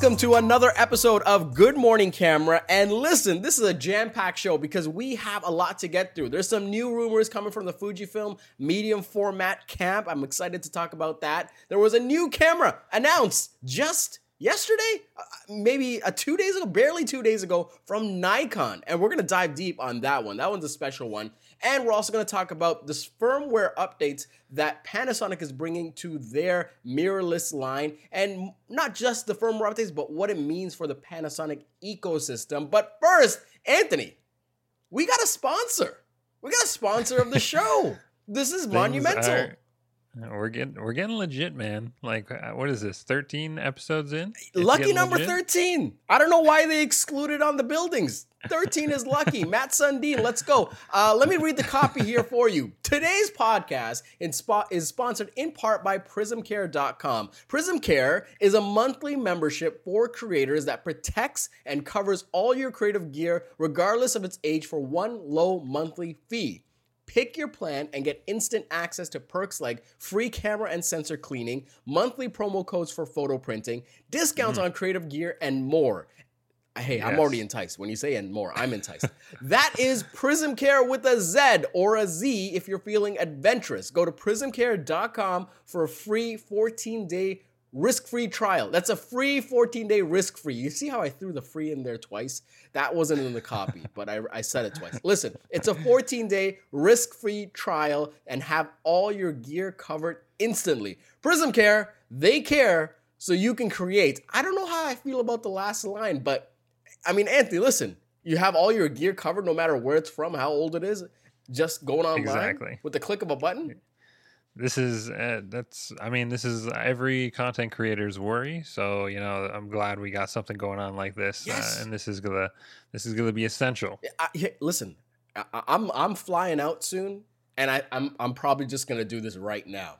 Welcome to another episode of Good Morning Camera. And listen, this is a jam packed show because we have a lot to get through. There's some new rumors coming from the Fujifilm medium format camp. I'm excited to talk about that. There was a new camera announced just yesterday, uh, maybe a two days ago, barely two days ago from Nikon. And we're going to dive deep on that one. That one's a special one. And we're also going to talk about the firmware updates that Panasonic is bringing to their mirrorless line. And not just the firmware updates, but what it means for the Panasonic ecosystem. But first, Anthony, we got a sponsor. We got a sponsor of the show. This is monumental. Are, we're getting we're getting legit, man. Like uh, what is this? 13 episodes in? It's lucky number legit? 13. I don't know why they excluded on the buildings. 13 is lucky. Mats Sundin, let's go. Uh, let me read the copy here for you. Today's podcast is sponsored in part by PrismCare.com. PrismCare is a monthly membership for creators that protects and covers all your creative gear, regardless of its age, for one low monthly fee. Pick your plan and get instant access to perks like free camera and sensor cleaning, monthly promo codes for photo printing, discounts mm. on creative gear, and more. Hey, yes. I'm already enticed. When you say and more, I'm enticed. that is Prism Care with a Z or a Z if you're feeling adventurous. Go to prismcare.com for a free 14 day risk free trial. That's a free 14 day risk free. You see how I threw the free in there twice? That wasn't in the copy, but I, I said it twice. Listen, it's a 14 day risk free trial and have all your gear covered instantly. Prism Care, they care so you can create. I don't know how I feel about the last line, but I mean, Anthony, listen, you have all your gear covered no matter where it's from, how old it is, just going online exactly. with the click of a button this is uh, that's i mean this is every content creator's worry so you know i'm glad we got something going on like this uh, yes. uh, and this is gonna this is gonna be essential I, listen I, i'm i'm flying out soon and I, I'm I'm probably just gonna do this right now.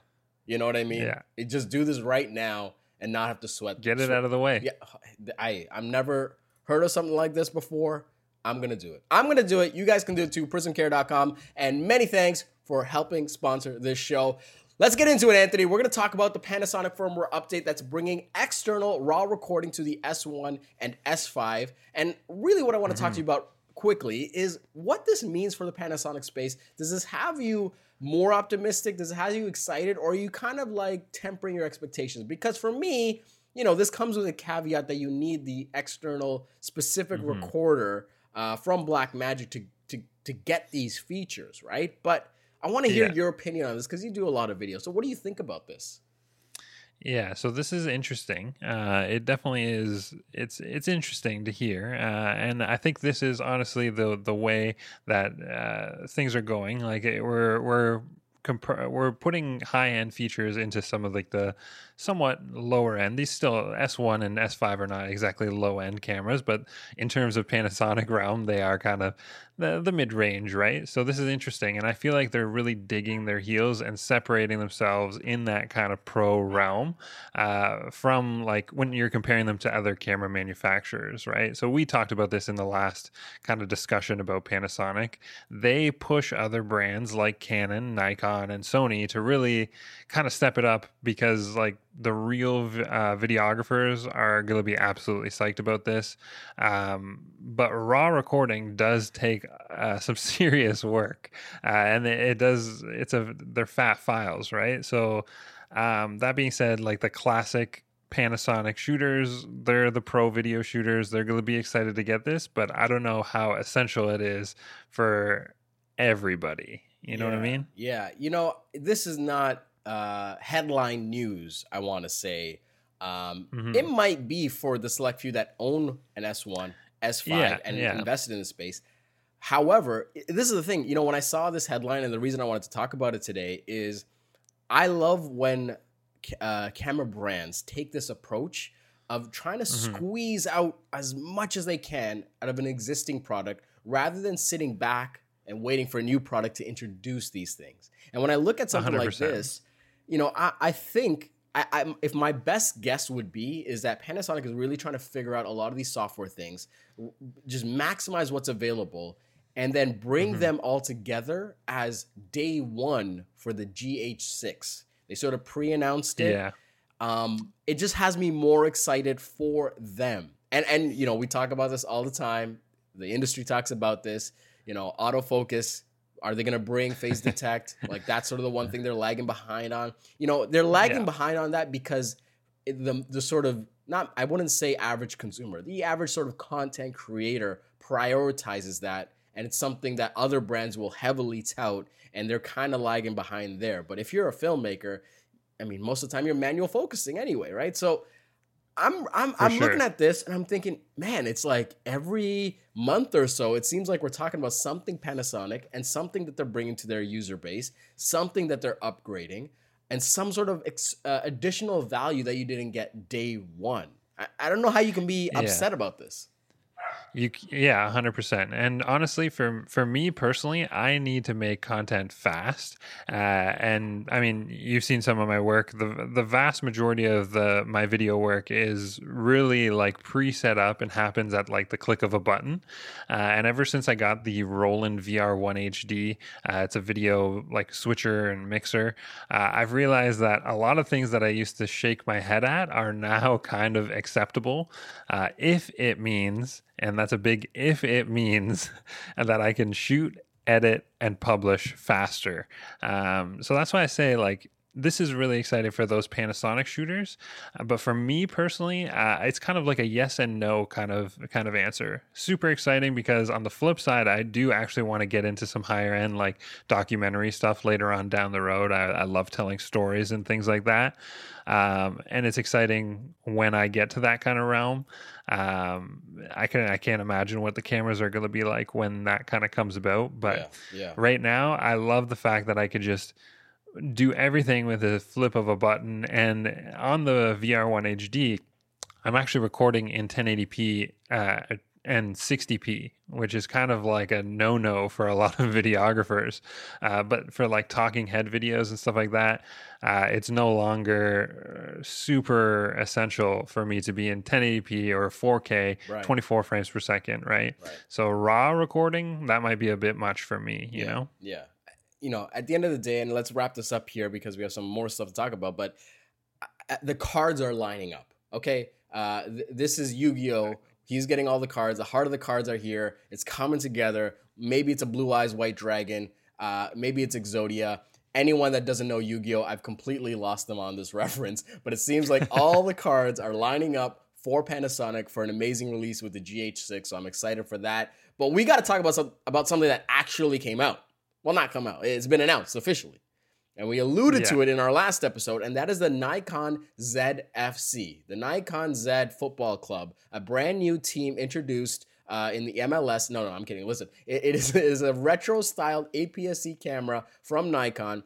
You know what I mean? Yeah. It, just do this right now and not have to sweat. Get it sweat. out of the way. Yeah. I I'm never heard of something like this before. I'm gonna do it. I'm gonna do it. You guys can do it too. PrismCare.com. And many thanks for helping sponsor this show. Let's get into it, Anthony. We're going to talk about the Panasonic firmware update that's bringing external raw recording to the S1 and S5. And really, what I want to mm-hmm. talk to you about quickly is what this means for the Panasonic space. Does this have you more optimistic? Does it have you excited? Or are you kind of like tempering your expectations? Because for me, you know, this comes with a caveat that you need the external specific mm-hmm. recorder uh, from Blackmagic to, to, to get these features, right? But I want to hear yeah. your opinion on this because you do a lot of videos. So, what do you think about this? Yeah, so this is interesting. Uh, it definitely is. It's it's interesting to hear, uh, and I think this is honestly the the way that uh, things are going. Like we're we're comp- we're putting high end features into some of like the somewhat lower end. These still S1 and S5 are not exactly low end cameras, but in terms of Panasonic realm, they are kind of the, the mid range, right? So this is interesting, and I feel like they're really digging their heels and separating themselves in that kind of pro realm uh, from like when you're comparing them to other camera manufacturers, right? So we talked about this in the last kind of discussion about Panasonic. They push other brands like Canon, Nikon, and Sony to really kind of step it up because like the real uh, videographers are going to be absolutely psyched about this. Um, but raw recording does take uh, some serious work, uh, and it, it, does. It's a they're fat files, right? So um, that being said, like the classic Panasonic shooters, they're the pro video shooters. They're going to be excited to get this, but I don't know how essential it is for everybody. You know yeah, what I mean? Yeah. You know, this is not uh, headline news, I want to say. Um, mm-hmm. It might be for the select few that own an S1, S5, yeah, and yeah. invested in the space. However, this is the thing. You know, when I saw this headline, and the reason I wanted to talk about it today is I love when uh, camera brands take this approach of trying to mm-hmm. squeeze out as much as they can out of an existing product rather than sitting back and waiting for a new product to introduce these things. And when I look at something 100%. like this, you know, I, I think I, I, if my best guess would be is that Panasonic is really trying to figure out a lot of these software things, just maximize what's available, and then bring mm-hmm. them all together as day one for the GH6. They sort of pre-announced it. Yeah. um, it just has me more excited for them. And and you know, we talk about this all the time. The industry talks about this. You know, autofocus. Are they going to bring phase detect? like that's sort of the one thing they're lagging behind on. You know, they're lagging yeah. behind on that because the the sort of not I wouldn't say average consumer. The average sort of content creator prioritizes that and it's something that other brands will heavily tout and they're kind of lagging behind there. But if you're a filmmaker, I mean, most of the time you're manual focusing anyway, right? So I'm I'm I'm sure. looking at this and I'm thinking, man, it's like every month or so, it seems like we're talking about something Panasonic and something that they're bringing to their user base, something that they're upgrading, and some sort of ex, uh, additional value that you didn't get day one. I, I don't know how you can be yeah. upset about this. You yeah, hundred percent. And honestly, for for me personally, I need to make content fast. Uh, and I mean, you've seen some of my work. the The vast majority of the my video work is really like pre set up and happens at like the click of a button. Uh, and ever since I got the Roland VR One HD, uh, it's a video like switcher and mixer. Uh, I've realized that a lot of things that I used to shake my head at are now kind of acceptable, uh, if it means and that's a big if it means that I can shoot, edit, and publish faster. Um, so that's why I say like this is really exciting for those Panasonic shooters, uh, but for me personally, uh, it's kind of like a yes and no kind of kind of answer. Super exciting because on the flip side, I do actually want to get into some higher end like documentary stuff later on down the road. I, I love telling stories and things like that, um, and it's exciting when I get to that kind of realm. Um, I can I can't imagine what the cameras are going to be like when that kind of comes about, but yeah, yeah. right now, I love the fact that I could just do everything with a flip of a button. And on the VR1 HD, I'm actually recording in 1080p uh, and 60p, which is kind of like a no no for a lot of videographers. Uh, but for like talking head videos and stuff like that, uh, it's no longer uh, super essential for me to be in 1080p or 4K, right. 24 frames per second, right? right? So raw recording, that might be a bit much for me, you yeah. know? Yeah you know, at the end of the day, and let's wrap this up here because we have some more stuff to talk about. But uh, the cards are lining up. Okay, uh, th- this is Yu-Gi-Oh. He's getting all the cards. The heart of the cards are here. It's coming together. Maybe it's a Blue Eyes White Dragon. Uh, maybe it's Exodia. Anyone that doesn't know Yu-Gi-Oh, I've completely lost them on this reference. But it seems like all the cards are lining up for Panasonic for an amazing release with the GH6. So I'm excited for that. But we got to talk about some, about something that actually came out well, not come out. It's been announced officially. And we alluded yeah. to it in our last episode, and that is the Nikon ZFC, the Nikon Z Football Club, a brand new team introduced uh, in the MLS. No, no, I'm kidding. Listen, it, it, is, it is a retro styled APS-C camera from Nikon.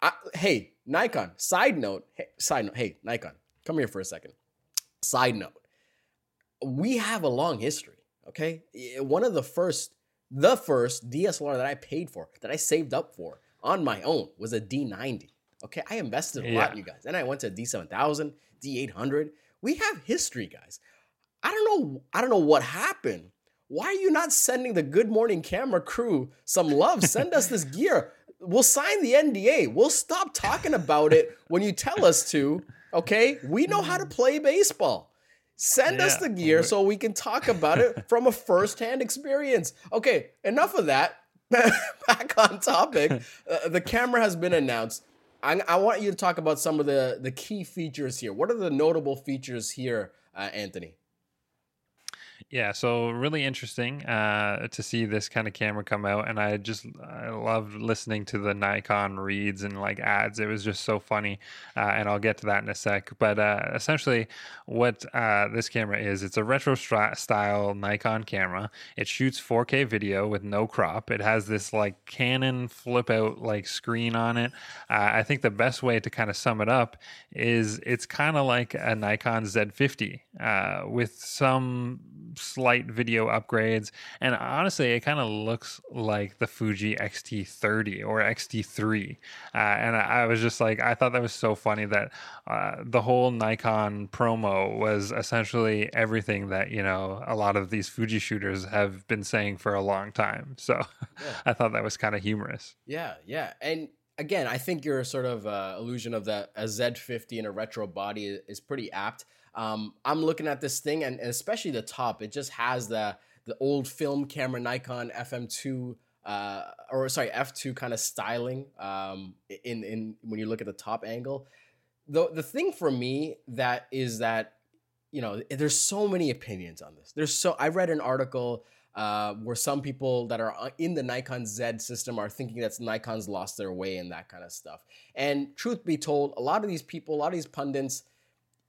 I, hey, Nikon, side note, hey, side note, hey, Nikon, come here for a second. Side note, we have a long history, okay? One of the first the first DSLR that I paid for, that I saved up for on my own was a D90. Okay, I invested a yeah. lot, you guys. Then I went to D7000, D800. We have history, guys. I don't know. I don't know what happened. Why are you not sending the Good Morning Camera crew some love? Send us this gear. We'll sign the NDA. We'll stop talking about it when you tell us to. Okay, we know how to play baseball. Send yeah. us the gear so we can talk about it from a first-hand experience. Okay, enough of that. Back on topic. Uh, the camera has been announced. I, I, want you to talk about some of the the key features here. What are the notable features here, uh, Anthony? Yeah, so really interesting uh, to see this kind of camera come out, and I just I loved listening to the Nikon reads and like ads. It was just so funny, uh, and I'll get to that in a sec. But uh, essentially, what uh, this camera is, it's a retro style Nikon camera. It shoots 4K video with no crop. It has this like Canon flip out like screen on it. Uh, I think the best way to kind of sum it up is it's kind of like a Nikon Z50 uh, with some slight video upgrades. And honestly, it kind of looks like the Fuji X-T30 or X-T3. Uh, and I, I, was just like, I thought that was so funny that uh, the whole Nikon promo was essentially everything that, you know, a lot of these Fuji shooters have been saying for a long time. So yeah. I thought that was kind of humorous. Yeah, yeah. And again, I think your sort of uh, illusion of the a Z50 and a retro body is, is pretty apt. Um, I'm looking at this thing, and, especially the top, it just has the the old film camera Nikon FM2 uh, or sorry F2 kind of styling um, in in when you look at the top angle. The the thing for me that is that you know there's so many opinions on this. There's so I read an article uh, where some people that are uh, in the Nikon Z system are thinking that Nikon's lost their way and that kind of stuff. And truth be told, a lot of these people, a lot of these pundits,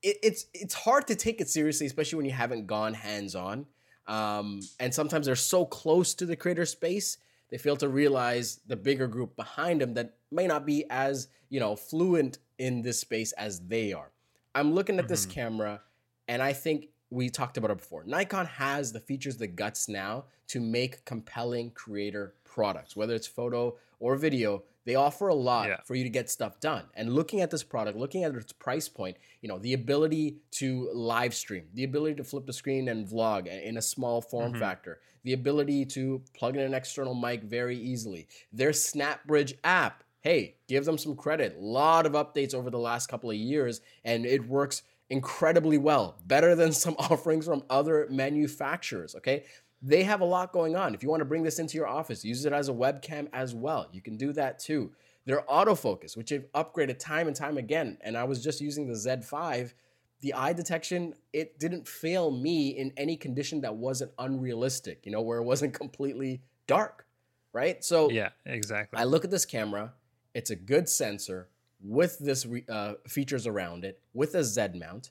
it, it's it's hard to take it seriously, especially when you haven't gone hands on. Um, and sometimes they're so close to the creator space, they fail to realize the bigger group behind them that may not be as you know fluent in this space as they are. I'm looking at mm-hmm. this camera, and I think we talked about it before. Nikon has the features, the guts now to make compelling creator products, whether it's photo or video. They offer a lot yeah. for you to get stuff done. And looking at this product, looking at its price point, you know, the ability to live stream, the ability to flip the screen and vlog in a small form mm-hmm. factor, the ability to plug in an external mic very easily. Their SnapBridge app, hey, give them some credit. A lot of updates over the last couple of years, and it works incredibly well, better than some offerings from other manufacturers. Okay. They have a lot going on. If you want to bring this into your office, use it as a webcam as well. You can do that too. Their autofocus, which they've upgraded time and time again, and I was just using the Z5, the eye detection, it didn't fail me in any condition that wasn't unrealistic, you know, where it wasn't completely dark, right? So, yeah, exactly. I look at this camera, it's a good sensor with this uh, features around it with a Z mount.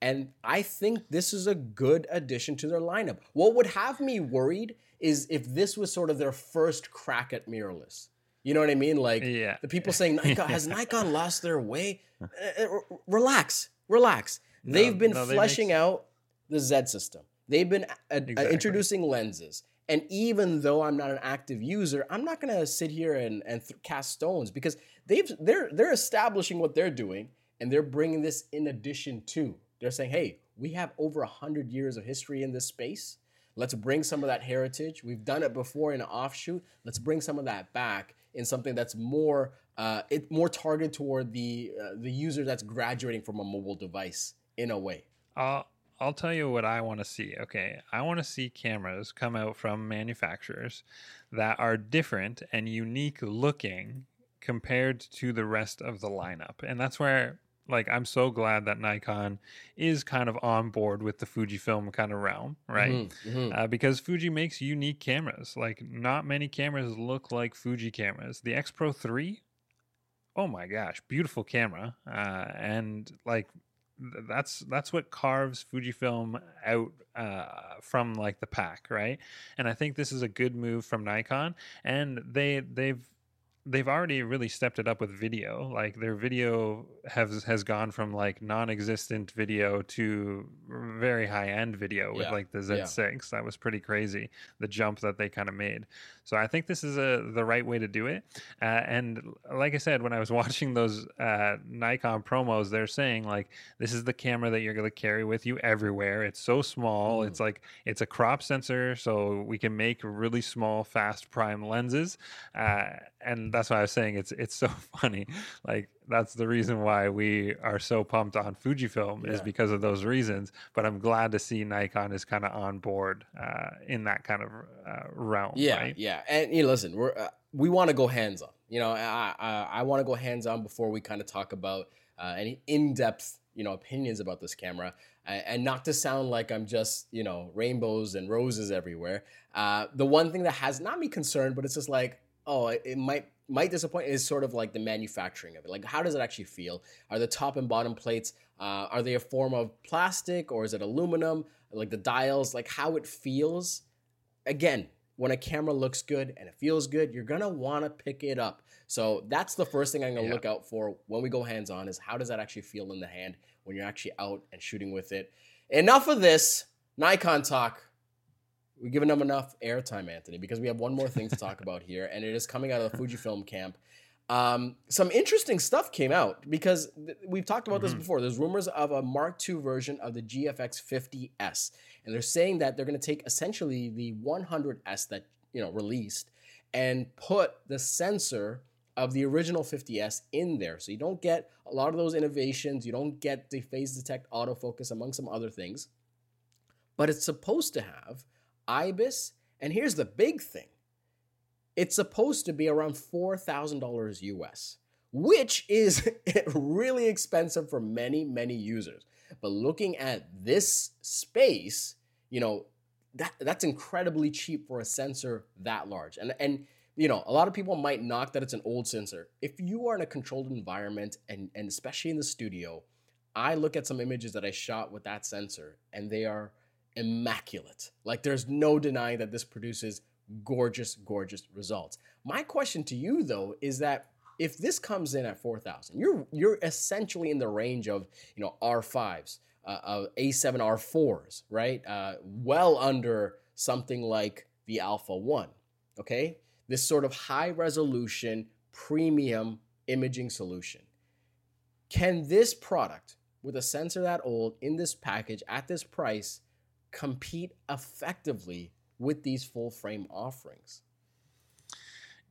And I think this is a good addition to their lineup. What would have me worried is if this was sort of their first crack at mirrorless. You know what I mean? Like yeah. the people saying Nikon has Nikon lost their way. Uh, uh relax, relax. No, They've been no, fleshing out the Z system. They've been uh, uh exactly. introducing lenses. And even though I'm not an active user, I'm not going to sit here and, and th- cast stones because they've they're they're establishing what they're doing and they're bringing this in addition to. They're saying, "Hey, we have over 100 years of history in this space. Let's bring some of that heritage. We've done it before in an offshoot. Let's bring some of that back in something that's more uh, it more targeted toward the uh, the user that's graduating from a mobile device in a way." Uh, I'll tell you what I want to see. Okay, I want to see cameras come out from manufacturers that are different and unique looking compared to the rest of the lineup. And that's where like I'm so glad that Nikon is kind of on board with the Fujifilm kind of realm, right? Mm-hmm, mm-hmm. Uh, because Fuji makes unique cameras. Like not many cameras look like Fuji cameras. The X Pro 3 oh my gosh, beautiful camera. Uh, and like that's that's what carves Fujifilm out uh, from like the pack, right? And I think this is a good move from Nikon, and they they've they've already really stepped it up with video. Like their video has has gone from like non-existent video to very high-end video with yeah. like the Z6. Yeah. That was pretty crazy. The jump that they kind of made. So I think this is a the right way to do it. Uh, and like I said, when I was watching those uh, Nikon promos, they're saying like this is the camera that you're going to carry with you everywhere. It's so small. Mm. It's like it's a crop sensor, so we can make really small, fast prime lenses. Uh, and that's why I was saying it's it's so funny. Like that's the reason why we are so pumped on Fujifilm yeah. is because of those reasons. But I'm glad to see Nikon is kind of on board uh, in that kind of uh, realm. Yeah, right? yeah. And you know, listen, we're uh, we want to go hands on. You know, I I, I want to go hands on before we kind of talk about uh, any in depth you know opinions about this camera and not to sound like i'm just you know rainbows and roses everywhere uh, the one thing that has not me concerned but it's just like oh it, might might disappoint is sort of like the manufacturing of it. Like, how does it actually feel? Are the top and bottom plates uh, are they a form of plastic or is it aluminum? Like the dials, like how it feels. Again, when a camera looks good and it feels good, you're gonna want to pick it up. So that's the first thing I'm gonna yeah. look out for when we go hands on is how does that actually feel in the hand when you're actually out and shooting with it. Enough of this Nikon talk we've given them enough airtime, Anthony, because we have one more thing to talk about here, and it is coming out of the Fujifilm camp. Um, some interesting stuff came out because th- we've talked about mm-hmm. this before. There's rumors of a Mark II version of the GFX 50S, and they're saying that they're going to take essentially the 100S that you know released and put the sensor of the original 50S in there. So you don't get a lot of those innovations. You don't get the phase detect autofocus, among some other things. But it's supposed to have IBIS. And here's the big thing it's supposed to be around $4,000 US, which is really expensive for many, many users. But looking at this space, you know, that that's incredibly cheap for a sensor that large. And and you know, a lot of people might knock that it's an old sensor. If you are in a controlled environment and and especially in the studio, I look at some images that I shot with that sensor and they are immaculate. Like there's no denying that this produces gorgeous gorgeous results. My question to you though is that if this comes in at 4000, you're you're essentially in the range of, you know, R5s, uh, uh, A7R4s, right? Uh, well under something like the Alpha 1, okay? This sort of high resolution premium imaging solution. Can this product with a sensor that old in this package at this price compete effectively with these full frame offerings?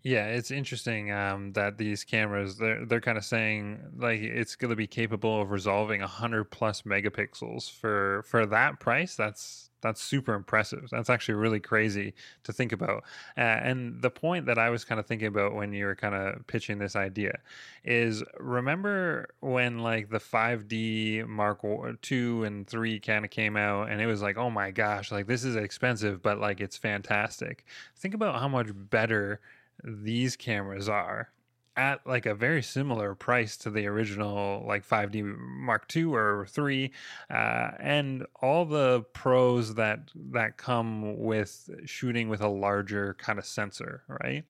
Yeah, it's interesting um, that these cameras they're they're kind of saying like it's going to be capable of resolving hundred plus megapixels for for that price. That's that's super impressive. That's actually really crazy to think about. Uh, and the point that I was kind of thinking about when you were kind of pitching this idea is remember when like the 5D Mark two and three kind of came out, and it was like, oh my gosh, like this is expensive, but like it's fantastic. Think about how much better these cameras are at like a very similar price to the original like 5D Mark II or 3 uh, and all the pros that that come with shooting with a larger kind of sensor right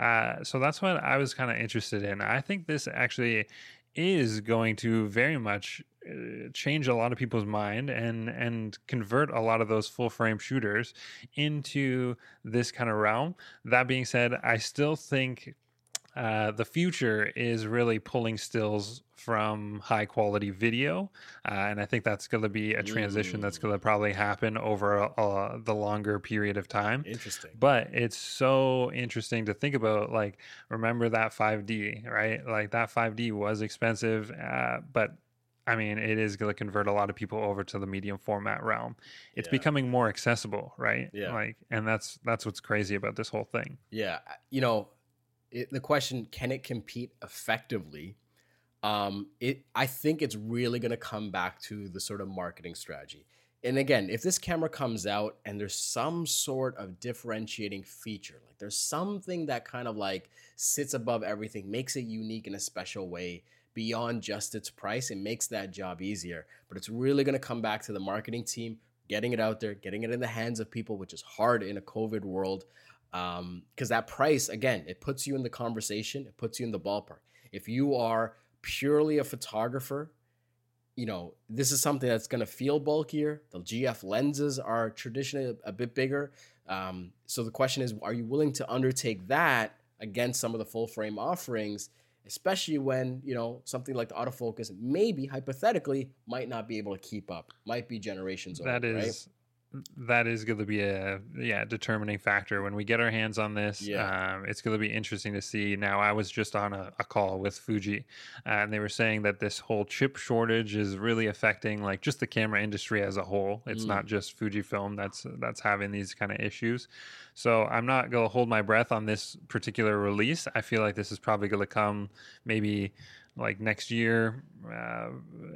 uh, so that's what I was kind of interested in I think this actually is going to very much uh, change a lot of people's mind and and convert a lot of those full frame shooters into this kind of realm. That being said, I still think uh, the future is really pulling stills from high quality video, uh, and I think that's going to be a transition mm. that's going to probably happen over a, a, the longer period of time. Interesting, but it's so interesting to think about. Like, remember that 5D, right? Like that 5D was expensive, uh, but I mean, it is going to convert a lot of people over to the medium format realm. It's yeah. becoming more accessible, right? Yeah. Like, and that's that's what's crazy about this whole thing. Yeah, you know, it, the question can it compete effectively? Um, it I think it's really going to come back to the sort of marketing strategy. And again, if this camera comes out and there's some sort of differentiating feature, like there's something that kind of like sits above everything, makes it unique in a special way beyond just its price. It makes that job easier. But it's really going to come back to the marketing team getting it out there, getting it in the hands of people, which is hard in a COVID world. Because um, that price, again, it puts you in the conversation, it puts you in the ballpark. If you are purely a photographer, you know, this is something that's going to feel bulkier. The GF lenses are traditionally a bit bigger. Um, so the question is, are you willing to undertake that against some of the full frame offerings? especially when you know something like the autofocus maybe hypothetically might not be able to keep up might be generations that old, is right? That is going to be a yeah determining factor when we get our hands on this. Yeah. um, it's going to be interesting to see. Now i was just on a, a call with fuji uh, and they were saying that this whole chip shortage is really affecting like just the camera industry as a whole. It's mm. not just fujifilm that's that's having these kind of issues. So i'm not going to hold my breath on this particular release. I feel like this is probably going to come maybe like next year, uh,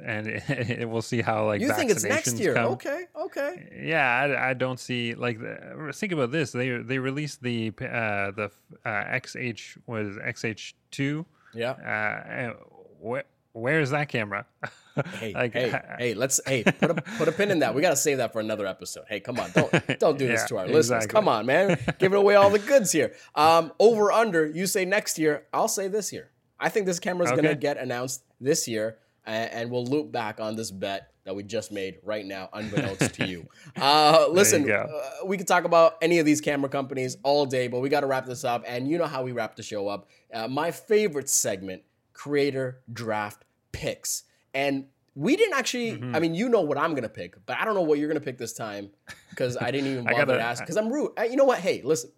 and it, it, we'll see how like you think it's next year. Come. Okay, okay. Yeah, I, I don't see like the, think about this. They they released the uh, the uh, XH was XH two. Yeah. Uh, where where is that camera? hey, like, hey, hey, let's hey put a put a pin in that. We got to save that for another episode. Hey, come on, don't don't do yeah, this to our exactly. listeners. Come on, man, giving away all the goods here. Um, over under. You say next year. I'll say this year. I think this camera is okay. going to get announced this year, and, and, we'll loop back on this bet that we just made right now, unbeknownst to you. Uh, listen, you uh, we could talk about any of these camera companies all day, but we got to wrap this up. And you know how we wrap the show up. Uh, my favorite segment, creator draft picks. And we didn't actually. Mm-hmm. I mean, you know what I'm gonna pick, but I don't know what you're gonna pick this time because I didn't even bother gotta, to ask. Because I'm rude. You know what? Hey, listen,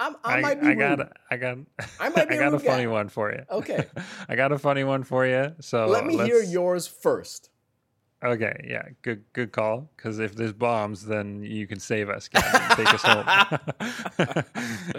I'm, I, I, might be I rude. got I got I might be I a got a guy. funny one for you. Okay. I got a funny one for you. So Let me hear let's- yours first. Okay, yeah, good good call. Because if there's bombs, then you can save us, Gavin, take us home.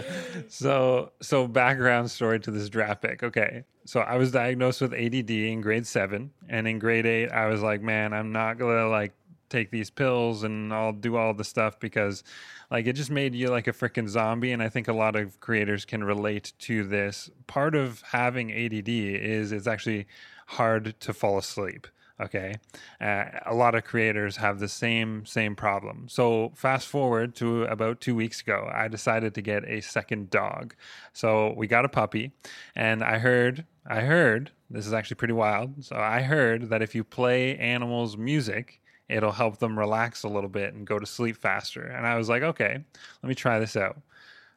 so so background story to this draft pick. Okay, so I was diagnosed with ADD in grade seven, and in grade eight, I was like, man, I'm not gonna like take these pills and I'll do all the stuff because like it just made you like a freaking zombie and I think a lot of creators can relate to this. Part of having ADD is it's actually hard to fall asleep okay? Uh, a lot of creators have the same same problem. So fast forward to about two weeks ago i decided to get a second dog. So we got a puppy and i heard i heard this is actually pretty wild so i heard that if you play animals music it'll help them relax a little bit and go to sleep faster and i was like okay let me try this out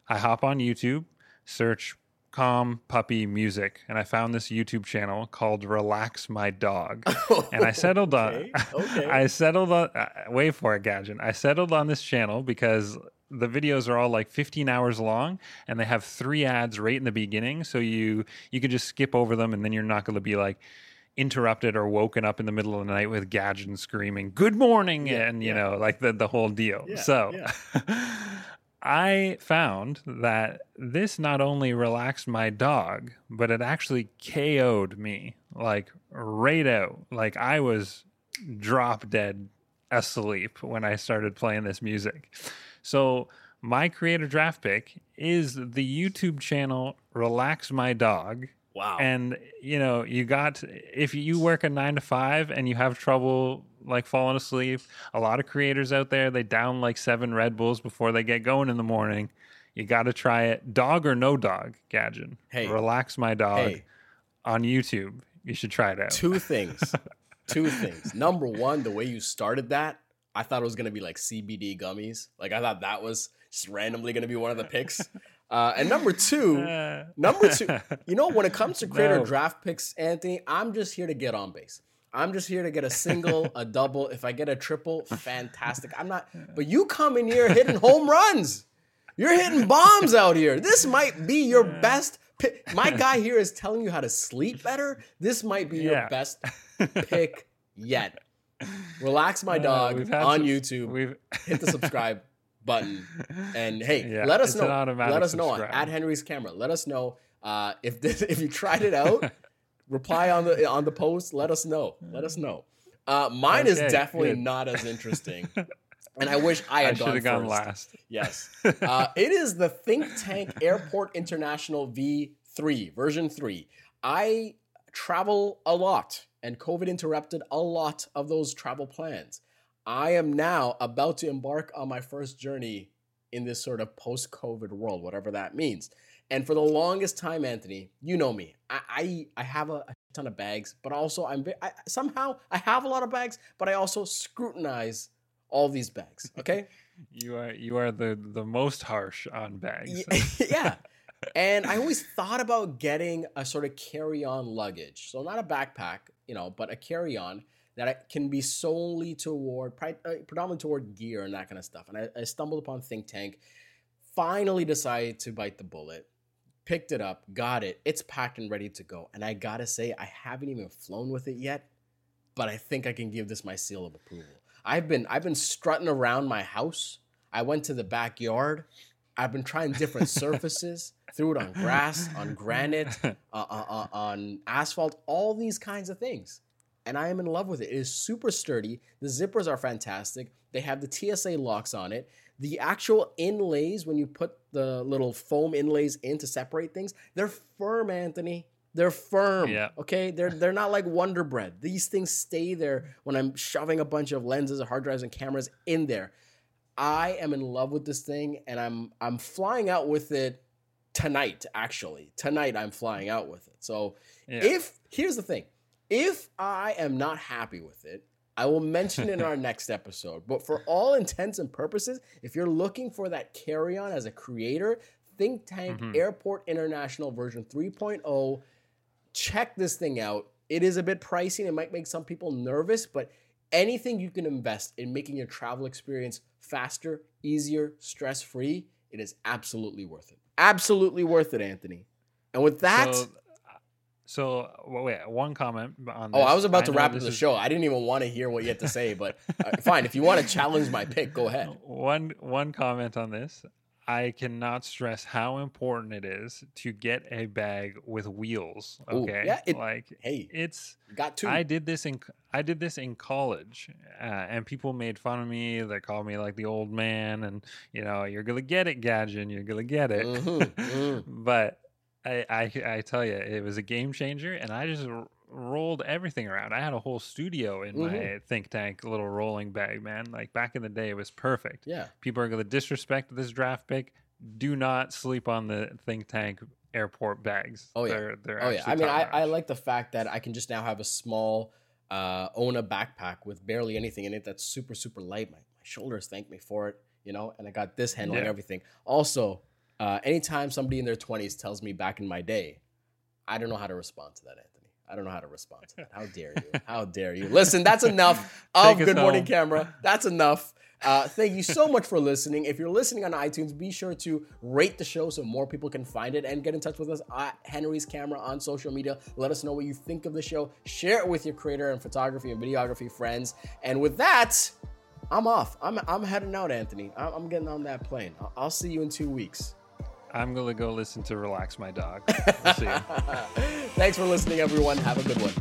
i hop on youtube search calm puppy music and i found this youtube channel called relax my dog and I settled Okay, on okay. I settled on uh, wait for it, Gadget. I settled on this channel because the videos are all like 15 hours long and they have three ads right in the beginning so you you can just skip over them and then you're not going to be like interrupted or woken up in the middle of the night with Gadget screaming good morning Yeah, and you yeah. know like the the whole deal. Yeah, so. I found that this not only relaxed my dog, but it actually KO'd me like right out. Like I was drop dead asleep when I started playing this music. So my creator draft pick is the YouTube channel Relax My Dog. Wow. And you know, you got if you work a nine to five and you have trouble like falling asleep, a lot of creators out there they down like seven Red Bulls before they get going in the morning. You got to try it, dog or no dog, Gadget. Hey. relax my dog hey, on YouTube. You should try it out. two things. two things. Number one, the way you started that, I thought it was gonna be like CBD gummies. Like I thought that was just randomly gonna be one of the picks. Uh, and number two, Uh, Number two, you know, when it comes to creator No. draft picks, Anthony, I'm just here to get on base. I'm just here to get a single, a double. If I get a triple, fantastic. I'm not, but you come in here hitting home runs. You're hitting bombs out here. This might be your best pick. My guy here is telling you how to sleep better. This might be your Yeah. best pick yet. Relax my Uh, dog we've on some- YouTube. We've Hit the subscribe button and hey, Yeah, let us know. Let us know subscribe. at Henry's camera. Let us know uh, if this, if you tried it out. reply on the on the post. Let us know. Let us know. Uh, mine is definitely good. not as interesting, and I wish I I had should gone, gone last. Yes, uh, it is the Think Tank Airport International V3 version three. I travel a lot, and COVID interrupted a lot of those travel plans. I am now about to embark on my first journey in this sort of post-COVID world, whatever that means. And for the longest time, Anthony, you know me. I I, I have a, a ton of bags, but also I'm I, somehow I have a lot of bags, but I also scrutinize all these bags. Okay. You are you are the the most harsh on bags. Yeah. And I always thought about getting a sort of carry-on luggage. So not a backpack, you know, but a carry-on that can be solely toward, uh, predominantly toward gear and that kind of stuff. And I, I stumbled upon Think Tank, finally decided to bite the bullet, picked it up, got it. It's packed and ready to go. And I gotta say, I haven't even flown with it yet, but I think I can give this my seal of approval. I've been I've been strutting around my house. I went to the backyard. I've been trying different surfaces. Threw it on grass, on granite, uh, uh, uh, on asphalt, all these kinds of things. And I am in love with it. It is super sturdy. The zippers are fantastic. They have the TSA locks on it. The actual inlays, when you put the little foam inlays in to separate things, they're firm, Anthony. They're firm. Yeah. Okay. They're they're not like Wonder Bread. These things stay there when I'm shoving a bunch of lenses, hard drives, and cameras in there. I am in love with this thing, and I'm I'm flying out with it tonight. Actually, tonight I'm flying out with it. So Yeah. if here's the thing, if I am not happy with it, I will mention it in our next episode. But for all intents and purposes, if you're looking for that carry-on as a creator, Think Tank Mhm. Airport International version 3.0, check this thing out. It is a bit pricey it might make some people nervous, but anything you can invest in making your travel experience faster, easier, stress-free It is absolutely worth it. Absolutely worth it, Anthony. And with that, So, so wait, one comment on oh. I was about to wrap up the is- show. I didn't even want to hear what you had to say, but uh, fine. If you want to challenge my pick, go ahead. One one comment on this. I cannot stress how important it is to get a bag with wheels. Ooh, Okay, yeah, it- like Hey, it's got two. I did this in I did this in college, uh, and people made fun of me. They called me like the old man, and you know, you're gonna get it, Gadget. You're gonna get it. Mhm, mhm. but I, I I tell you, it was a game changer, and I just r- rolled everything around. I had a whole studio in my Mhm. think tank little rolling bag, man. Like back in the day, it was perfect. yeah. People are gonna disrespect this draft pick. Do not sleep on the think tank airport bags. Oh, yeah. they're, they're Oh yeah. I mean, I, I like the fact that I can just now have a small uh, Ona backpack with barely anything in it. That's super super light. My, my shoulders thank me for it. You know, and I got this handling Yeah. everything. Also, uh, anytime somebody in their twenties tells me back in my day, I don't know how to respond to that, Anthony. I don't know how to respond to that. How dare you? How dare you? Listen, that's enough of Good Morning home. Camera. That's enough. Uh, thank you so much for listening. If you're listening on iTunes, be sure to rate the show so more people can find it and get in touch with us at Henry's Camera on social media. Let us know what you think of the show. Share it with your creator and photography and videography friends. And with that, I'm off. I'm, I'm heading out, Anthony. I'm, I'm getting on that plane. I'll, I'll see you in two weeks. I'm gonna go listen to "Relax My Dog." We'll see. Thanks for listening, everyone. Have a good one.